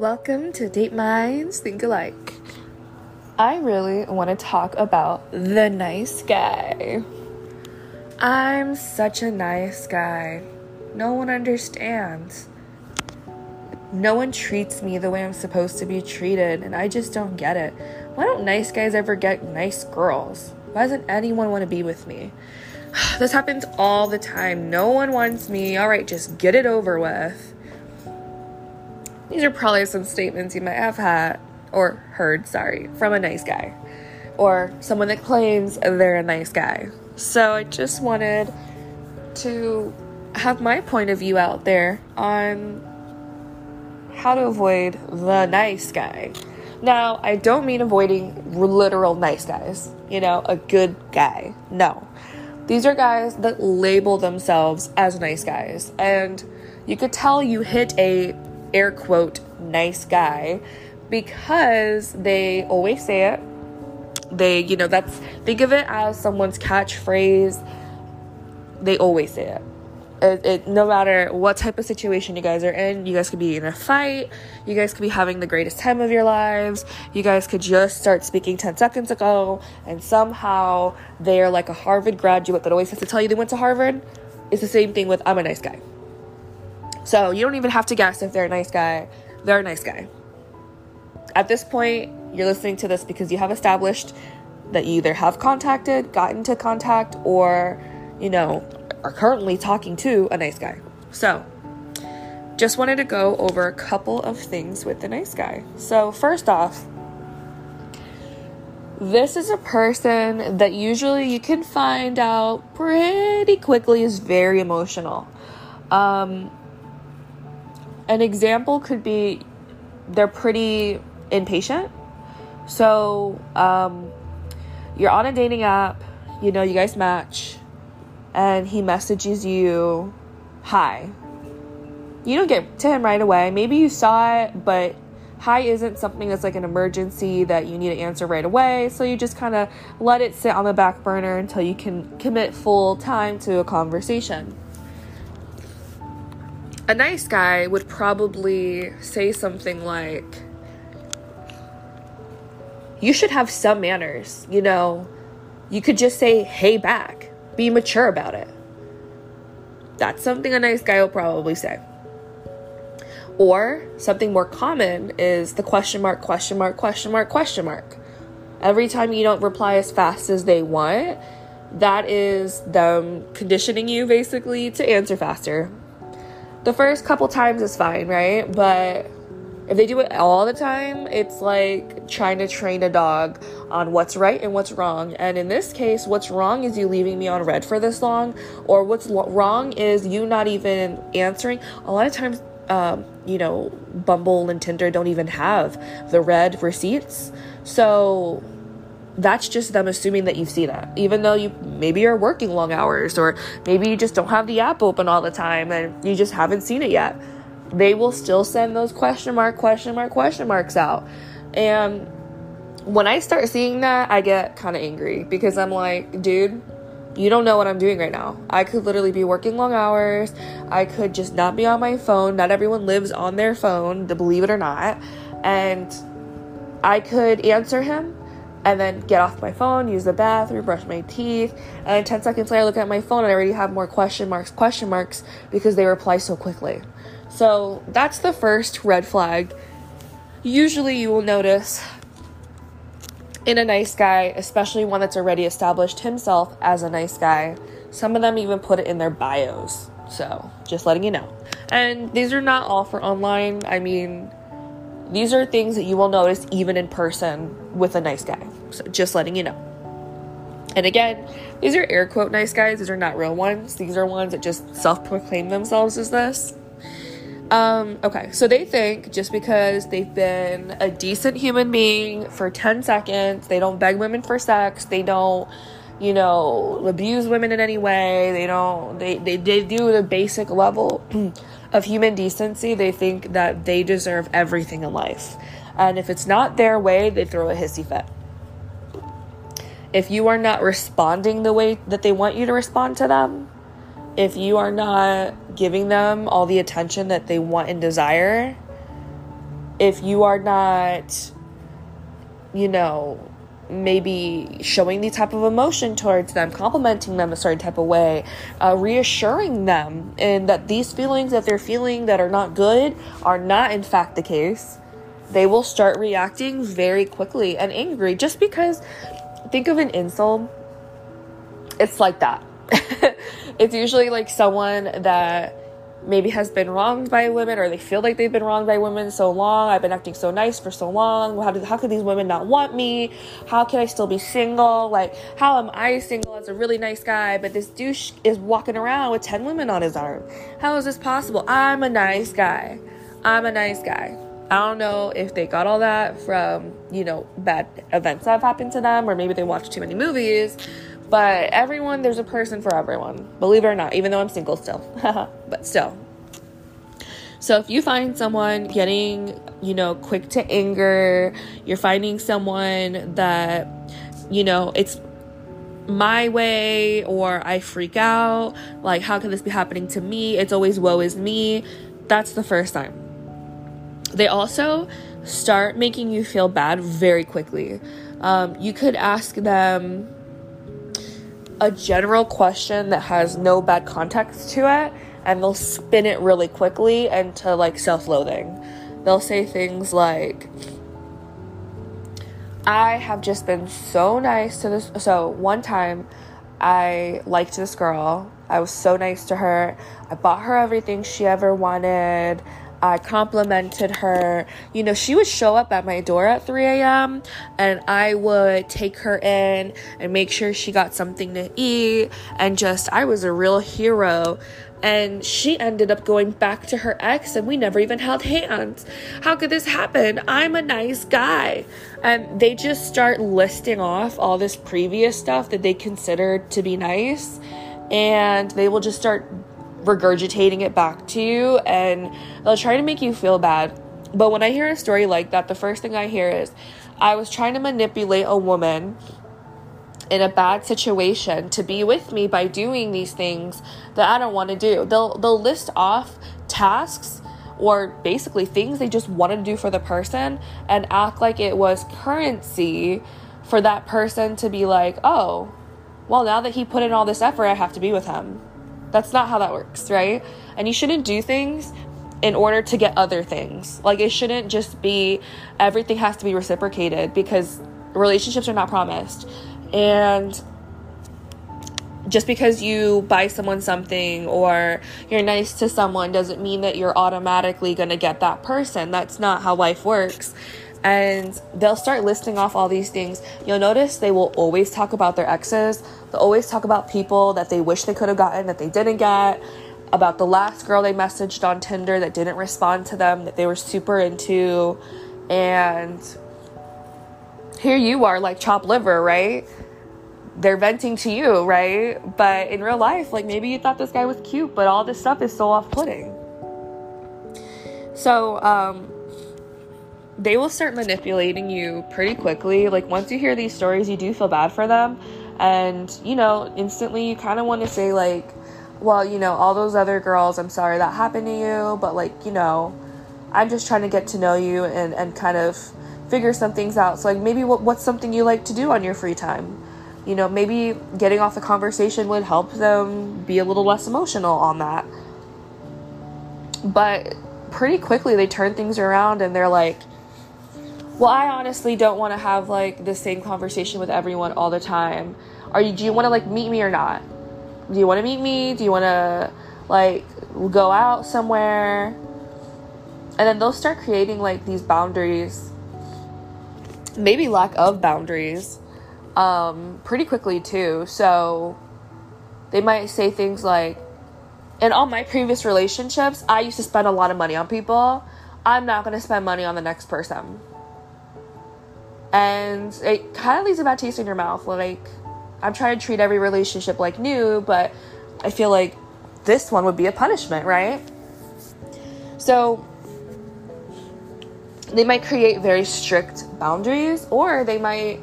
Welcome to Date Minds Think Alike. I really want to talk about the nice guy. I'm such a nice guy. No one understands. No one treats me the way I'm supposed to be treated, and I just don't get it. Why don't nice guys ever get nice girls? Why doesn't anyone want to be with me? This happens all the time. No one wants me. All right, just get it over with. These are probably some statements you might have had or heard, sorry, from a nice guy or someone that claims they're a nice guy. So I just wanted to have my point of view out there on how to avoid the nice guy. Now, I don't mean avoiding literal nice guys, you know, a good guy. No. These are guys that label themselves as nice guys. And you could tell you hit a air quote nice guy because they always say it. They, you know, that's think of it as someone's catchphrase. They always say it. It, it, no matter what type of situation you guys are in, you guys could be in a fight, you guys could be having the greatest time of your lives, you guys could just start speaking 10 seconds ago, and somehow they're like a Harvard graduate that always has to tell you they went to Harvard. It's the same thing with I'm a nice guy. So you don't even have to guess if they're a nice guy. They're a nice guy. At this point, you're listening to this because you have established that you either have contacted, gotten into contact, or, you know, are currently talking to a nice guy. So, just wanted to go over a couple of things with the nice guy. So, first off, this is a person that usually you can find out pretty quickly is very emotional. Um, an example could be they're pretty impatient. So, um, you're on a dating app, you know, you guys match, and he messages you, Hi. You don't get to him right away. Maybe you saw it, but hi isn't something that's like an emergency that you need to answer right away. So you just kind of let it sit on the back burner until you can commit full time to a conversation a nice guy would probably say something like, You should have some manners, you know. You could just say, Hey, back. Be mature about it. That's something a nice guy will probably say. Or something more common is the question mark, question mark, question mark, question mark. Every time you don't reply as fast as they want, that is them conditioning you basically to answer faster the first couple times is fine, right? But if they do it all the time, it's like trying to train a dog on what's right and what's wrong. And in this case, what's wrong is you leaving me on read for this long, or what's lo- wrong is you not even answering. A lot of times, um, you know, Bumble and Tinder don't even have the read receipts. So that's just them assuming that you've seen it even though you maybe you're working long hours or maybe you just don't have the app open all the time and you just haven't seen it yet. They will still send those question mark question mark question marks out. And when i start seeing that i get kind of angry because i'm like dude you don't know what i'm doing right now. I could literally be working long hours. I could just not be on my phone. Not everyone lives on their phone believe it or not. And i could answer him and then get off my phone, use the bathroom, brush my teeth, and then 10 seconds later I look at my phone and I already have more question marks, question marks because they reply so quickly. So that's the first red flag. Usually you will notice in a nice guy, especially one that's already established himself as a nice guy. Some of them even put it in their bios. So, just letting you know. And these are not all for online. I mean, these are things that you will notice even in person with a nice guy. So just letting you know. And again, these are air quote nice guys. These are not real ones. These are ones that just self proclaim themselves as this. Um, okay, so they think just because they've been a decent human being for 10 seconds, they don't beg women for sex, they don't, you know, abuse women in any way, they don't, they, they, they do the basic level of human decency, they think that they deserve everything in life. And if it's not their way, they throw a hissy fit. If you are not responding the way that they want you to respond to them, if you are not giving them all the attention that they want and desire, if you are not, you know, maybe showing the type of emotion towards them, complimenting them a certain type of way, uh, reassuring them, and that these feelings that they're feeling that are not good are not in fact the case, they will start reacting very quickly and angry just because think of an insult. It's like that. it's usually like someone that maybe has been wronged by women or they feel like they've been wronged by women so long i've been acting so nice for so long. How, do, how could these women not want me? How can i still be single? Like how am i single as a really nice guy? But this douche is walking around with 10 women on his arm. How is this possible? I'm a nice guy. I'm a nice guy i don't know if they got all that from you know bad events that have happened to them or maybe they watched too many movies but everyone, there's a person for everyone. Believe it or not, even though I'm single still. but still. So if you find someone getting, you know, quick to anger, you're finding someone that, you know, it's my way or I freak out, like, how can this be happening to me? It's always woe is me. That's the first time. They also start making you feel bad very quickly. Um, you could ask them, a general question that has no bad context to it and they'll spin it really quickly into like self-loathing. They'll say things like I have just been so nice to this so one time I liked this girl. I was so nice to her. I bought her everything she ever wanted. I complimented her. You know, she would show up at my door at 3 a.m. and I would take her in and make sure she got something to eat. And just, I was a real hero. And she ended up going back to her ex, and we never even held hands. How could this happen? I'm a nice guy. And they just start listing off all this previous stuff that they considered to be nice. And they will just start regurgitating it back to you and they'll try to make you feel bad. But when I hear a story like that, the first thing I hear is I was trying to manipulate a woman in a bad situation to be with me by doing these things that I don't want to do. They'll they'll list off tasks or basically things they just wanted to do for the person and act like it was currency for that person to be like, "Oh, well now that he put in all this effort, I have to be with him." That's not how that works, right? And you shouldn't do things in order to get other things. Like it shouldn't just be everything has to be reciprocated because relationships are not promised. And just because you buy someone something or you're nice to someone doesn't mean that you're automatically going to get that person. That's not how life works and they'll start listing off all these things. You'll notice they will always talk about their exes. They'll always talk about people that they wish they could have gotten that they didn't get, about the last girl they messaged on Tinder that didn't respond to them that they were super into. And here you are, like chopped liver, right? They're venting to you, right? But in real life, like maybe you thought this guy was cute, but all this stuff is so off putting. So, um, they will start manipulating you pretty quickly. Like once you hear these stories, you do feel bad for them. And, you know, instantly you kind of want to say, like, well, you know, all those other girls, I'm sorry that happened to you, but, like, you know, I'm just trying to get to know you and, and kind of figure some things out. So, like, maybe what, what's something you like to do on your free time? You know, maybe getting off the conversation would help them be a little less emotional on that. But pretty quickly, they turn things around and they're like, well, I honestly don't want to have like the same conversation with everyone all the time. Are you do you want to like meet me or not? Do you want to meet me? Do you want to like go out somewhere? And then they'll start creating like these boundaries. Maybe lack of boundaries um pretty quickly too. So they might say things like in all my previous relationships, I used to spend a lot of money on people. I'm not going to spend money on the next person and it kind of leaves a bad taste in your mouth. Like, I'm trying to treat every relationship like new, but I feel like this one would be a punishment, right? So, they might create very strict boundaries, or they might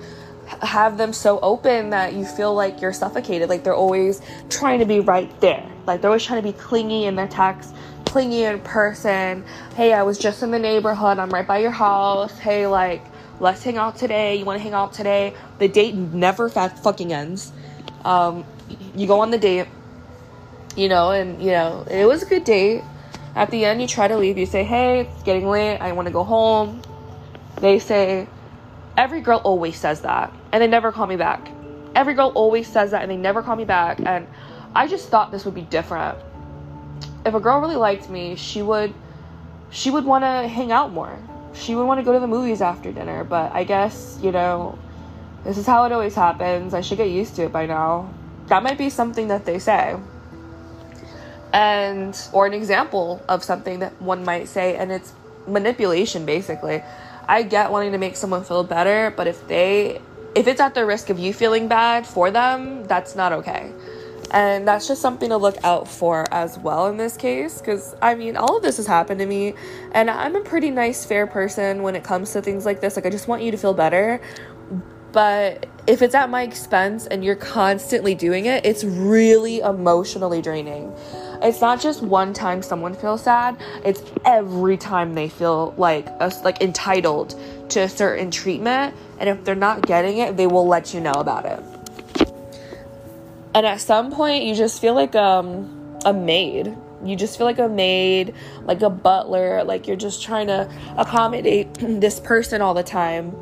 have them so open that you feel like you're suffocated. Like, they're always trying to be right there. Like, they're always trying to be clingy in their text clingy in person. Hey, I was just in the neighborhood. I'm right by your house. Hey, like, let's hang out today. You want to hang out today? The date never fucking ends. Um, you go on the date, you know, and, you know, it was a good date. At the end, you try to leave. You say, hey, it's getting late. I want to go home. They say, every girl always says that, and they never call me back. Every girl always says that, and they never call me back. And I just thought this would be different. If a girl really liked me, she would she would want to hang out more. She would want to go to the movies after dinner, but I guess, you know, this is how it always happens. I should get used to it by now. That might be something that they say. And or an example of something that one might say and it's manipulation basically. I get wanting to make someone feel better, but if they if it's at the risk of you feeling bad for them, that's not okay. And that's just something to look out for as well in this case. Because, I mean, all of this has happened to me. And I'm a pretty nice, fair person when it comes to things like this. Like, I just want you to feel better. But if it's at my expense and you're constantly doing it, it's really emotionally draining. It's not just one time someone feels sad, it's every time they feel like a, like entitled to a certain treatment and if they're not getting it, they will let you know about it. And at some point, you just feel like um, a maid. You just feel like a maid, like a butler, like you're just trying to accommodate this person all the time.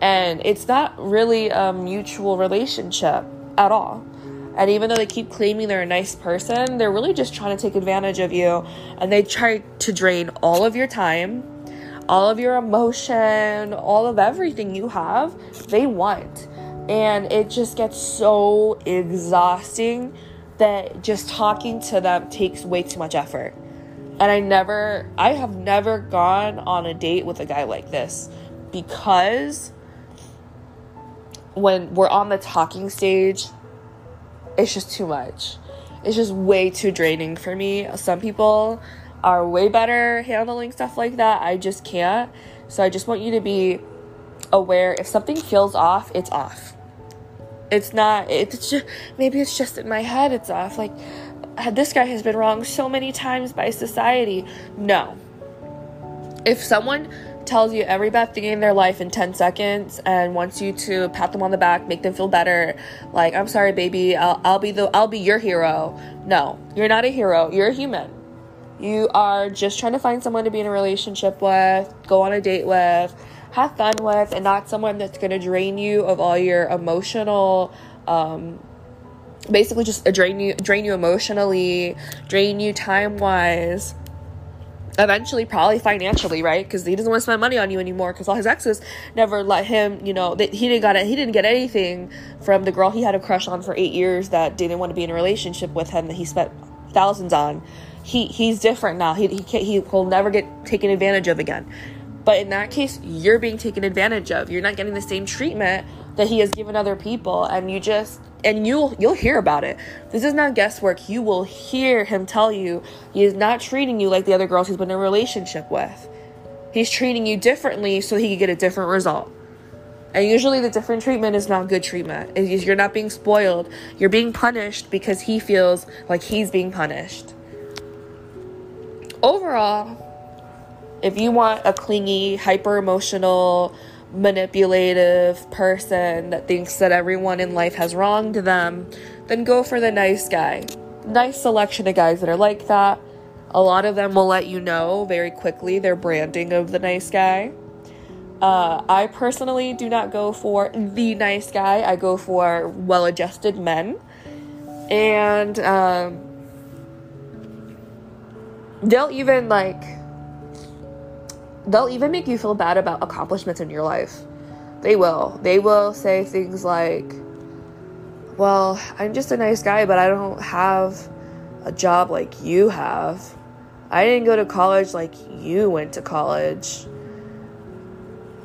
And it's not really a mutual relationship at all. And even though they keep claiming they're a nice person, they're really just trying to take advantage of you. And they try to drain all of your time, all of your emotion, all of everything you have, they want. And it just gets so exhausting that just talking to them takes way too much effort. And I never, I have never gone on a date with a guy like this because when we're on the talking stage, it's just too much. It's just way too draining for me. Some people are way better handling stuff like that. I just can't. So I just want you to be aware if something feels off, it's off. It's not, it's just, maybe it's just in my head, it's off. Like, uh, this guy has been wrong so many times by society. No. If someone tells you every bad thing in their life in 10 seconds and wants you to pat them on the back, make them feel better, like, I'm sorry, baby, I'll, I'll be the, I'll be your hero. No, you're not a hero. You're a human. You are just trying to find someone to be in a relationship with, go on a date with, have fun with, and not someone that's going to drain you of all your emotional, um, basically just drain you, drain you emotionally, drain you time wise. Eventually, probably financially, right? Because he doesn't want to spend money on you anymore. Because all his exes never let him, you know, that he didn't got it. He didn't get anything from the girl he had a crush on for eight years that didn't want to be in a relationship with him that he spent thousands on he he's different now. He he can't, he will never get taken advantage of again. But in that case, you're being taken advantage of. You're not getting the same treatment that he has given other people, and you just and you'll you'll hear about it. This is not guesswork. You will hear him tell you he is not treating you like the other girls he's been in a relationship with. He's treating you differently so he can get a different result. And usually the different treatment is not good treatment. You're not being spoiled. You're being punished because he feels like he's being punished overall, if you want a clingy, hyper emotional, manipulative person that thinks that everyone in life has wronged them, then go for the nice guy. Nice selection of guys that are like that. A lot of them will let you know very quickly their branding of the nice guy. Uh, I personally do not go for the nice guy. I go for well-adjusted men, and um, they'll even like they'll even make you feel bad about accomplishments in your life. They will. They will say things like, Well, I'm just a nice guy, but I don't have a job like you have. I didn't go to college like you went to college.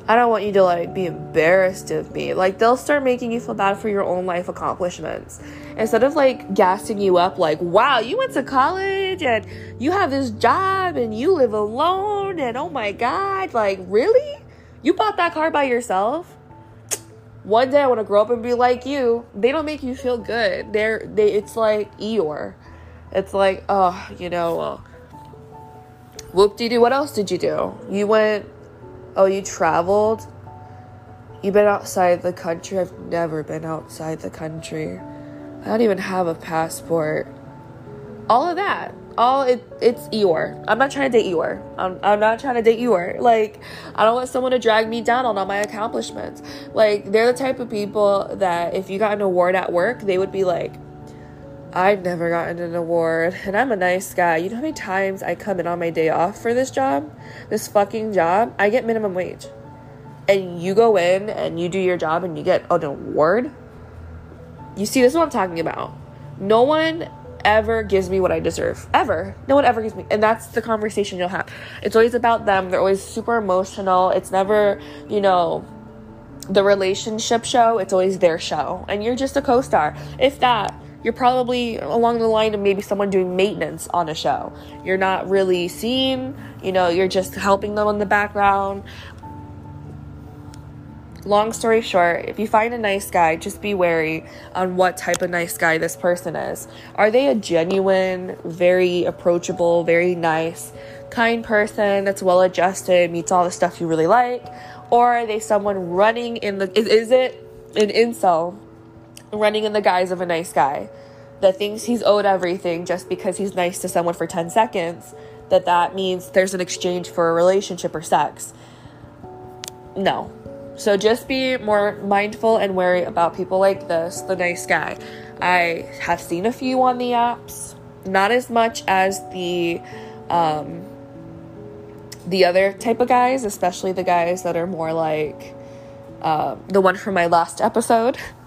I don't want you to like be embarrassed of me. Like they'll start making you feel bad for your own life accomplishments. Instead of like gassing you up like, "Wow, you went to college and you have this job and you live alone and oh my god, like really? You bought that car by yourself?" One day I want to grow up and be like you. They don't make you feel good. They're they it's like Eeyore. It's like, "Oh, you know, Whoop de doo, what else did you do? You went, oh, you traveled? You've been outside the country? I've never been outside the country. I don't even have a passport. All of that. All it it's Eeyore. I'm not trying to date Eeyore. I'm, I'm not trying to date Eeyore. Like, I don't want someone to drag me down on all my accomplishments. Like, they're the type of people that if you got an award at work, they would be like, I've never gotten an award, and I'm a nice guy. You know how many times I come in on my day off for this job? This fucking job? I get minimum wage. And you go in and you do your job and you get an award? You see, this is what I'm talking about. No one ever gives me what I deserve. Ever. No one ever gives me. And that's the conversation you'll have. It's always about them. They're always super emotional. It's never, you know, the relationship show. It's always their show. And you're just a co star. If that you're probably along the line of maybe someone doing maintenance on a show. You're not really seen, you know, you're just helping them in the background. Long story short, if you find a nice guy, just be wary on what type of nice guy this person is. Are they a genuine, very approachable, very nice, kind person that's well adjusted, meets all the stuff you really like? Or are they someone running in the. Is, is it an incel running in the guise of a nice guy that thinks he's owed everything just because he's nice to someone for 10 seconds, that that means there's an exchange for a relationship or sex. No. So just be more mindful and wary about people like this, the nice guy. I have seen a few on the apps, not as much as the um, the other type of guys, especially the guys that are more like uh, the one from my last episode.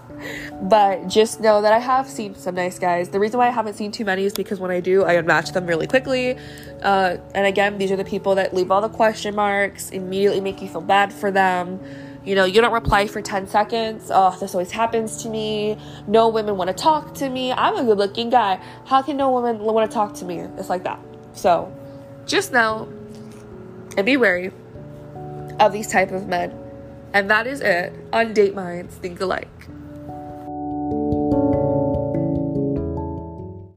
But just know that I have seen some nice guys. The reason why I haven't seen too many is because when I do, I unmatch them really quickly. Uh, and again, these are the people that leave all the question marks, immediately make you feel bad for them. You know, you don't reply for 10 seconds. Oh, this always happens to me. No women want to talk to me. I'm a good looking guy. How can no woman want to talk to me? It's like that. So just know and be wary of these type of men. And that is it on Date Minds Think Alike. Thank you